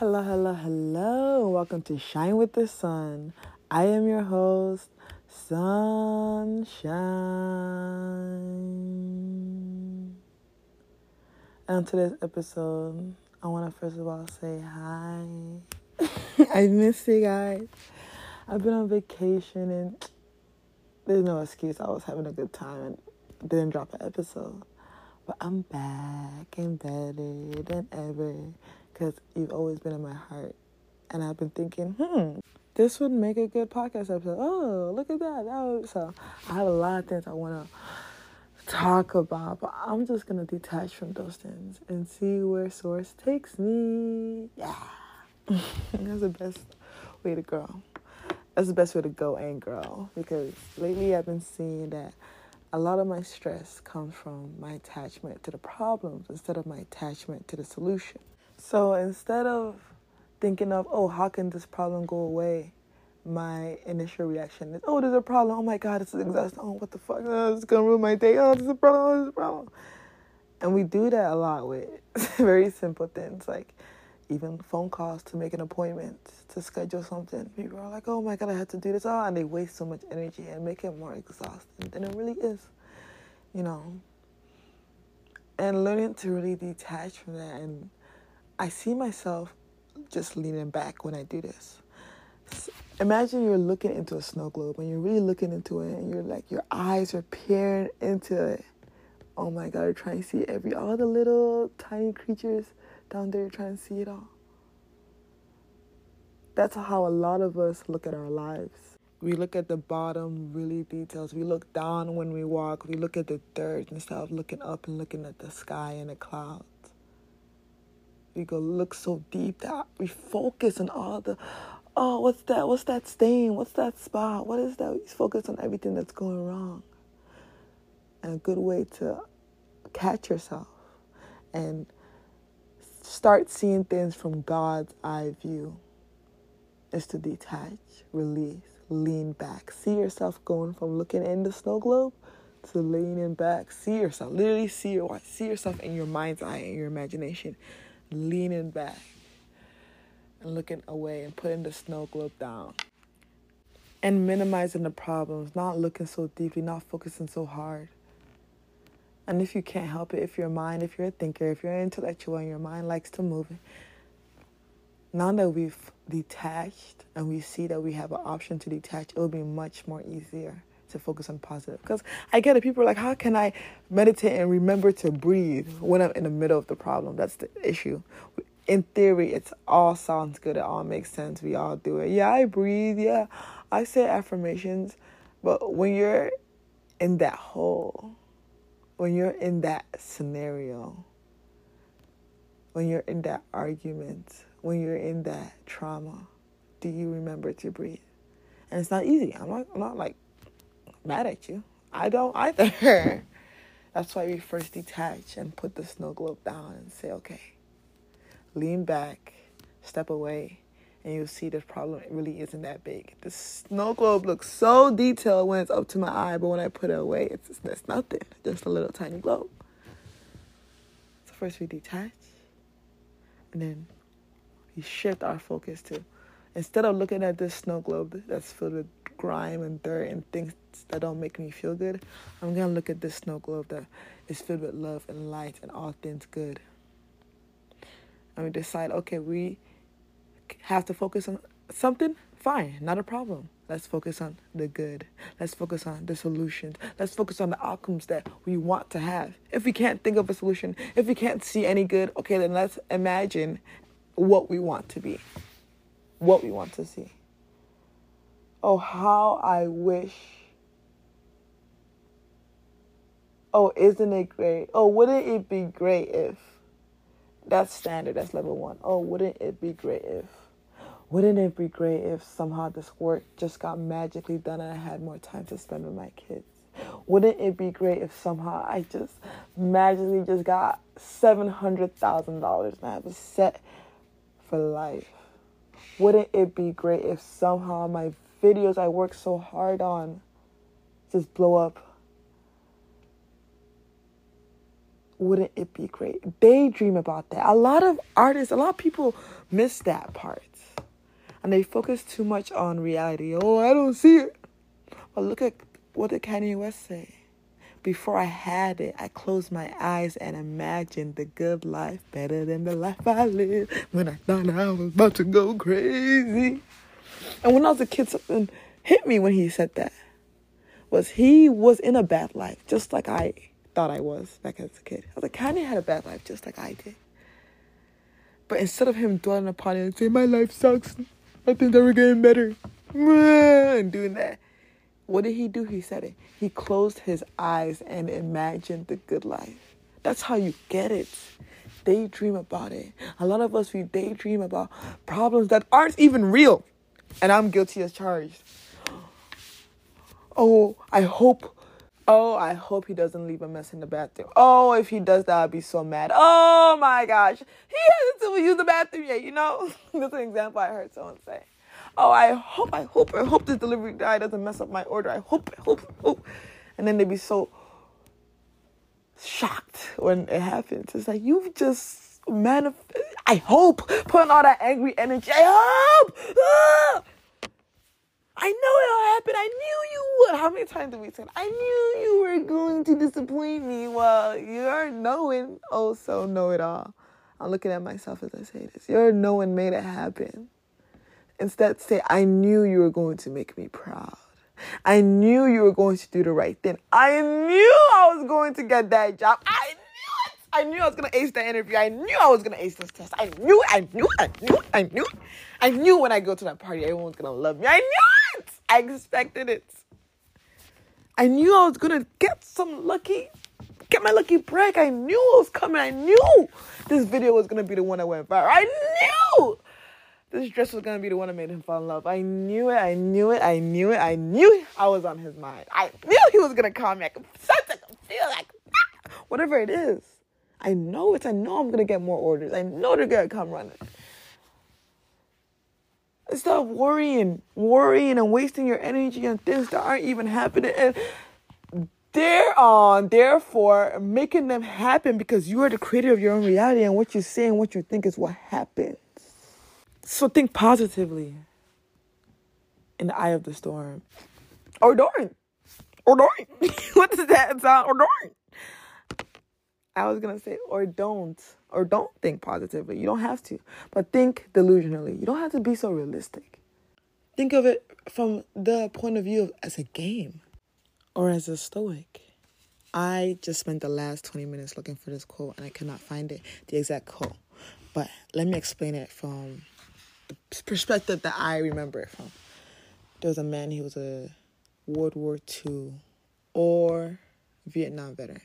Hello, hello, hello. Welcome to Shine with the Sun. I am your host, Sunshine. And on today's episode, I want to first of all say hi. I miss you guys. I've been on vacation and there's no excuse. I was having a good time and didn't drop an episode. But I'm back and better than ever because you've always been in my heart. And I've been thinking, hmm, this would make a good podcast episode. Oh, look at that. that would, so I have a lot of things I want to talk about, but I'm just going to detach from those things and see where Source takes me. Yeah. That's the best way to grow. That's the best way to go and grow because lately I've been seeing that a lot of my stress comes from my attachment to the problems instead of my attachment to the solution. So instead of thinking of, oh, how can this problem go away? My initial reaction is, oh, there's a problem. Oh my God, this is exhausting. Oh, what the fuck? Oh, it's to ruin my day. Oh, there's a problem. Oh, there's a problem. And we do that a lot with very simple things like even phone calls to make an appointment, to schedule something. People are like, oh my God, I have to do this. Oh, and they waste so much energy and make it more exhausting than it really is, you know. And learning to really detach from that. And I see myself just leaning back when I do this. Imagine you're looking into a snow globe and you're really looking into it and you're like, your eyes are peering into it. Oh my God, you're trying to see every, all the little tiny creatures down there you're trying to see it all. That's how a lot of us look at our lives. We look at the bottom really details. We look down when we walk. We look at the dirt instead of looking up and looking at the sky and the clouds. We go look so deep that we focus on all the, oh, what's that? What's that stain? What's that spot? What is that? We focus on everything that's going wrong. And a good way to catch yourself and start seeing things from God's eye view is to detach, release, lean back. See yourself going from looking in the snow globe to leaning back. See yourself, literally see see yourself in your mind's eye, in your imagination, leaning back and looking away and putting the snow globe down. And minimizing the problems, not looking so deeply, not focusing so hard. And if you can't help it, if your mind, if you're a thinker, if you're an intellectual and your mind likes to move, now that we've detached and we see that we have an option to detach, it will be much more easier to focus on positive. Because I get it, people are like, how can I meditate and remember to breathe when I'm in the middle of the problem? That's the issue. In theory, it all sounds good, it all makes sense, we all do it. Yeah, I breathe, yeah, I say affirmations, but when you're in that hole, when you're in that scenario, when you're in that argument, when you're in that trauma, do you remember to breathe? And it's not easy. I'm not, I'm not like mad at you. I don't either. That's why we first detach and put the snow globe down and say, okay, lean back, step away, and you'll see the problem really isn't that big. The snow globe looks so detailed when it's up to my eye, but when I put it away, it's just, it's nothing. Just a little tiny globe. So first we detach, and then we shift our focus to instead of looking at this snow globe that's filled with grime and dirt and things that don't make me feel good, I'm gonna look at this snow globe that is filled with love and light and all things good. And we decide, okay, we have to focus on something, fine, not a problem. Let's focus on the good. Let's focus on the solutions. Let's focus on the outcomes that we want to have. If we can't think of a solution, if we can't see any good, okay, then let's imagine what we want to be, what we want to see. Oh, how I wish. Oh, isn't it great? Oh, wouldn't it be great if. That's standard, that's level one. Oh, wouldn't it be great if wouldn't it be great if somehow this work just got magically done and I had more time to spend with my kids? Wouldn't it be great if somehow I just magically just got $700,000 and I a set for life? Wouldn't it be great if somehow my videos I work so hard on just blow up? wouldn't it be great? Daydream about that. A lot of artists, a lot of people miss that part. And they focus too much on reality. Oh, I don't see it. But look at what did Kanye West say? Before I had it, I closed my eyes and imagined the good life better than the life I lived when I thought I was about to go crazy. And when I was a kid, something hit me when he said that. Was he was in a bad life, just like I thought I was back as a kid. I was like, Kanye had a bad life, just like I did. But instead of him dwelling upon it and saying, My life sucks, nothing's ever getting better, and doing that, what did he do? He said it. He closed his eyes and imagined the good life. That's how you get it. Daydream about it. A lot of us, we daydream about problems that aren't even real. And I'm guilty as charged. Oh, I hope. Oh, I hope he doesn't leave a mess in the bathroom. Oh, if he does that, I'd be so mad. Oh my gosh. He hasn't even used the bathroom yet, you know? That's an example I heard someone say oh, I hope, I hope, I hope this delivery guy doesn't mess up my order. I hope, I hope, I hope. And then they'd be so shocked when it happens. It's like, you've just manifest. I hope, putting all that angry energy. I hope. Ah! I know it'll happen. I knew you would. How many times did we say, I knew you were going to disappoint me? Well, you're knowing, oh, so know it all. I'm looking at myself as I say this. Your knowing made it happen. Instead, say, I knew you were going to make me proud. I knew you were going to do the right thing. I knew I was going to get that job. I. I knew I was to ace the interview. I knew I was to ace this test. I knew, I knew, I knew, I knew. I knew when I go to that party, everyone's to love me. I knew it. I expected it. I knew I was to get some lucky, get my lucky break. I knew it was coming. I knew this video was to be the one that went viral. I knew this dress was gonna be the one that made him fall in love. I knew it, I knew it, I knew it, I knew I was on his mind. I knew he was gonna call me. I could sense it, I could feel like whatever it is. I know it, I know I'm gonna get more orders. I know they're gonna come running. Stop worrying, worrying and wasting your energy on things that aren't even happening. And they're on, therefore, making them happen because you are the creator of your own reality and what you say and what you think is what happens. So think positively in the eye of the storm. Or don't. Or don't. what does that sound? Or don't. I was to say, or don't. Or don't think positively. You don't have to. But think delusionally. You don't have to be so realistic. Think of it from the point of view of as a game or as a stoic. I just spent the last 20 minutes looking for this quote and I could not find it, the exact quote. But let me explain it from the perspective that I remember it from. There was a man, he was a World War II or Vietnam veteran.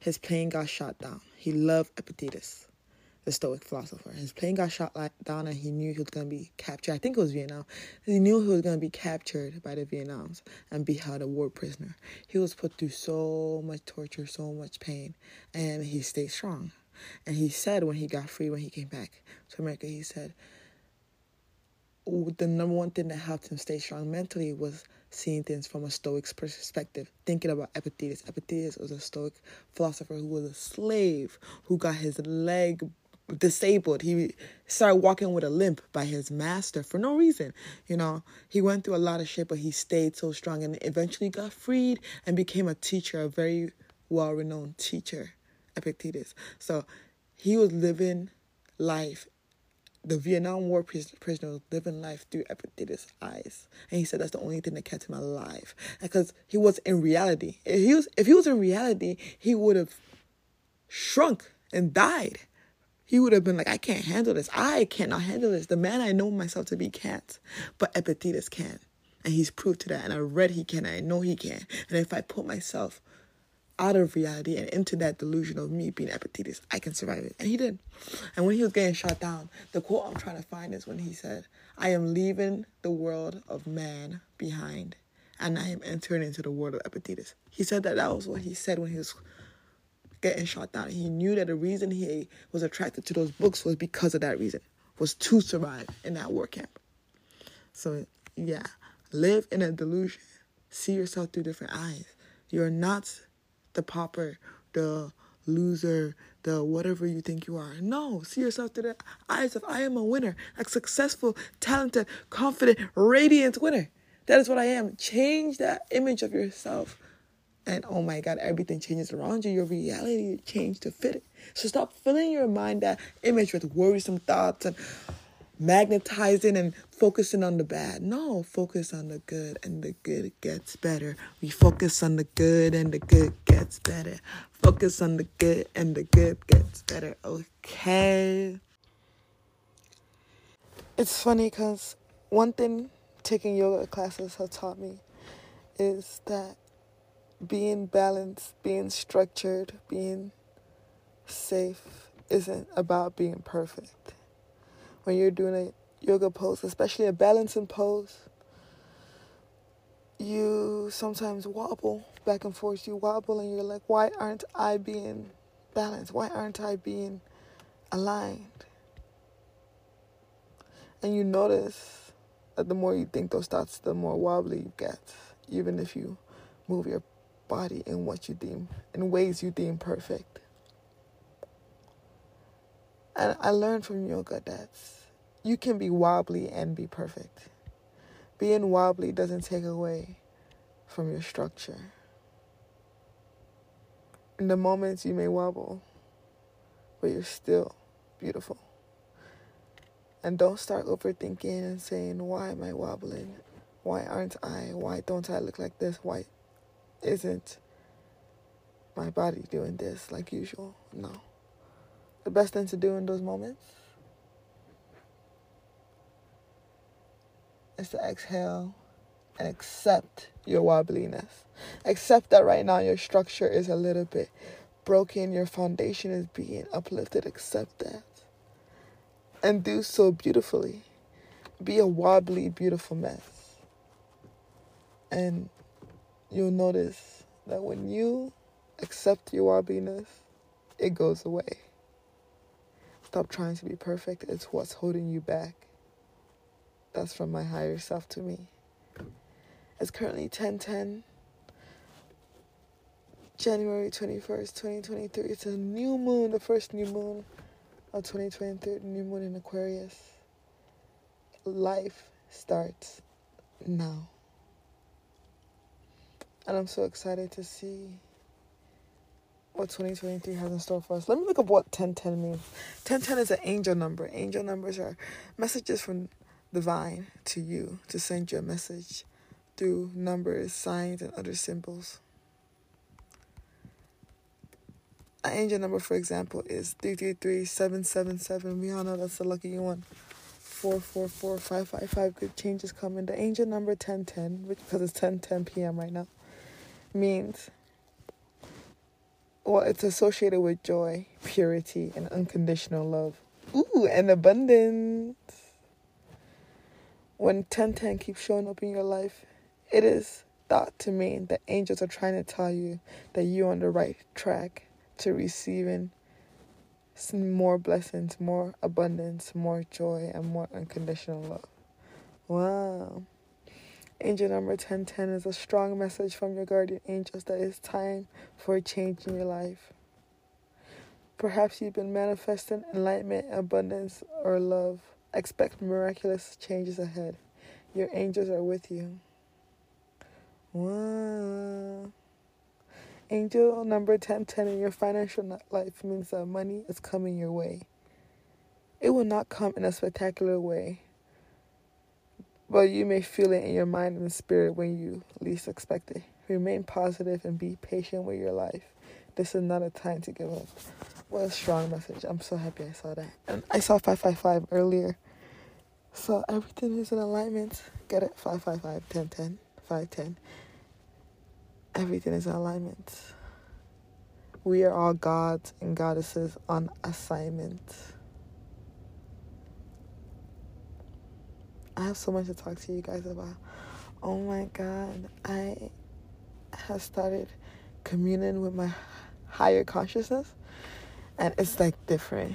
His plane got shot down. He loved Epictetus, the Stoic philosopher. His plane got shot down and he knew he was going to be captured. I think it was Vietnam. He knew he was going to be captured by the Vietnams and be held a war prisoner. He was put through so much torture, so much pain, and he stayed strong. And he said when he got free, when he came back to America, he said, the number one thing that helped him stay strong mentally was seeing things from a Stoic perspective, thinking about Epictetus. Epictetus was a Stoic philosopher who was a slave who got his leg disabled. He started walking with a limp by his master for no reason. You know, he went through a lot of shit, but he stayed so strong and eventually got freed and became a teacher, a very well renowned teacher, Epictetus. So he was living life the Vietnam War prisoner living life through Epictetus' eyes, and he said that's the only thing that kept him alive. Because he was in reality. If he was, if he was in reality, he would have shrunk and died. He would have been like, I can't handle this. I cannot handle this. The man I know myself to be can't, but Epictetus can, and he's proved to that. And I read he can. I know he can. And if I put myself out of reality and into that delusion of me being Epictetus, I can survive it. And he did. And when he was getting shot down, the quote I'm trying to find is when he said, I am leaving the world of man behind and I am entering into the world of Epictetus. He said that that was what he said when he was getting shot down. He knew that the reason he was attracted to those books was because of that reason, was to survive in that war camp. So, yeah, live in a delusion. See yourself through different eyes. You're not the pauper, the loser, the whatever you think you are. No, see yourself through the eyes of I am a winner, a successful, talented, confident, radiant winner. That is what I am. Change that image of yourself. And oh my God, everything changes around you. Your reality changes to fit it. So stop filling your mind that image with worrisome thoughts and magnetizing and focusing on the bad. No, focus on the good and the good gets better. We focus on the good and the good gets better. Focus on the good and the good gets better. Okay. It's funny because one thing taking yoga classes have taught me is that being balanced, being structured, being safe isn't about being perfect when you're doing a yoga pose, especially a balancing pose, you sometimes wobble back and forth. You wobble and you're like, why aren't I being balanced? Why aren't I being aligned? And you notice that the more you think those thoughts, the more wobbly you get, even if you move your body in what you deem, in ways you deem perfect. And I learned from yoga that you can be wobbly and be perfect. Being wobbly doesn't take away from your structure. In the moments you may wobble, but you're still beautiful. And don't start overthinking and saying, Why am I wobbling? Why aren't I? Why don't I look like this? Why isn't my body doing this like usual? No. The best thing to do in those moments is to exhale and accept your wobbliness. Accept that right now your structure is a little bit broken, your foundation is being uplifted. Accept that. And do so beautifully. Be a wobbly, beautiful mess. And you'll notice that when you accept your wobbliness, it goes away. Stop trying to be perfect. It's what's holding you back. That's from my higher self to me. It's currently 1010, January 21st, 2023. It's a new moon, the first new moon of 2023, new moon in Aquarius. Life starts now. And I'm so excited to see what 2023 has in store for us. Let me look up what 1010 means. 1010 is an angel number. Angel numbers are messages from divine to you to send you a message through numbers, signs, and other symbols. An angel number, for example, is 333777. We all know that's the lucky one. 444555. Good changes coming. The angel number 1010, which because it's 1010 p.m. right now, means well, it's associated with joy, purity, and unconditional love. Ooh, and abundance when 1010 keeps showing up in your life, it is thought to mean that angels are trying to tell you that you're on the right track to receiving more blessings, more abundance, more joy, and more unconditional love. Wow. Angel number 1010 is a strong message from your guardian angels that it's time for a change in your life. Perhaps you've been manifesting enlightenment, abundance, or love Expect miraculous changes ahead. Your angels are with you. Wow. Angel number 1010 in your financial life means that money is coming your way. It will not come in a spectacular way, but you may feel it in your mind and spirit when you least expect it. Remain positive and be patient with your life. This is not a time to give up. What a strong message. I'm so happy I saw that. And I saw 555 earlier. So everything is in alignment. Get it? 555, 10, 10, 5, 10. Everything is in alignment. We are all gods and goddesses on assignment. I have so much to talk to you guys about. Oh my god, I have started communing with my higher consciousness and it's like different.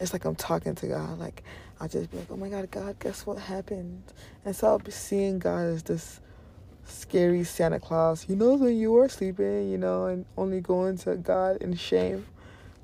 It's like I'm talking to God. Like I'll just be like, oh my God, God, guess what happened? And so I'll be seeing God as this scary Santa Claus. He knows when you are sleeping, you know, and only going to God in shame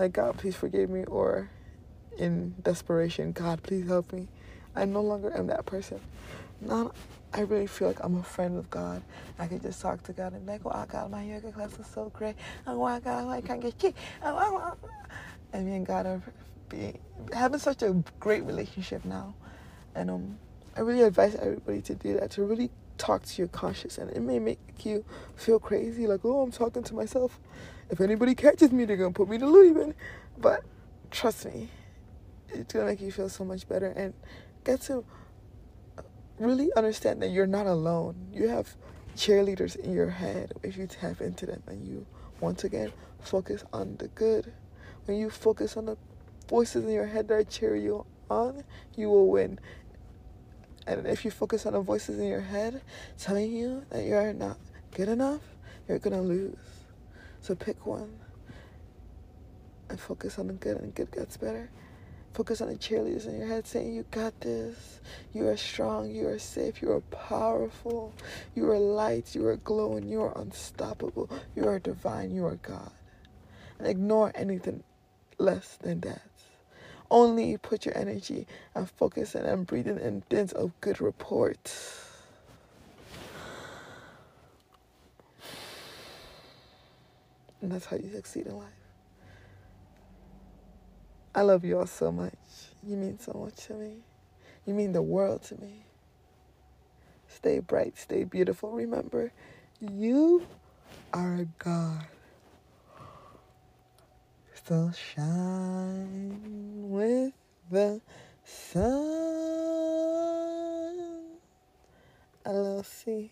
like God, please forgive me, or in desperation, God, please help me. I no longer am that person. Now I really feel like I'm a friend of God. I can just talk to God and be like, oh God, my yoga class is so great. Oh my God, I can't get kicked. And me and God are being having such a great relationship now. And um I really advise everybody to do that, to really talk to your conscious and it may make you feel crazy, like, oh I'm talking to myself. If anybody catches me, they're gonna put me to loony bin. But trust me, it's gonna make you feel so much better and get to really understand that you're not alone. You have cheerleaders in your head if you tap into them and you once again focus on the good. When you focus on the voices in your head that cheer you on, you will win. And if you focus on the voices in your head telling you that you're not good enough, you're gonna lose. So pick one and focus on the good, and good gets better. Focus on the cheerleaders in your head saying, You got this. You are strong. You are safe. You are powerful. You are light. You are glowing. You are unstoppable. You are divine. You are God. And ignore anything less than that. Only put your energy and focus and I'm breathing in dents of good report. And that's how you succeed in life. I love you all so much. You mean so much to me. You mean the world to me. Stay bright, stay beautiful. Remember, you are a God. So shine with the sun. LLC.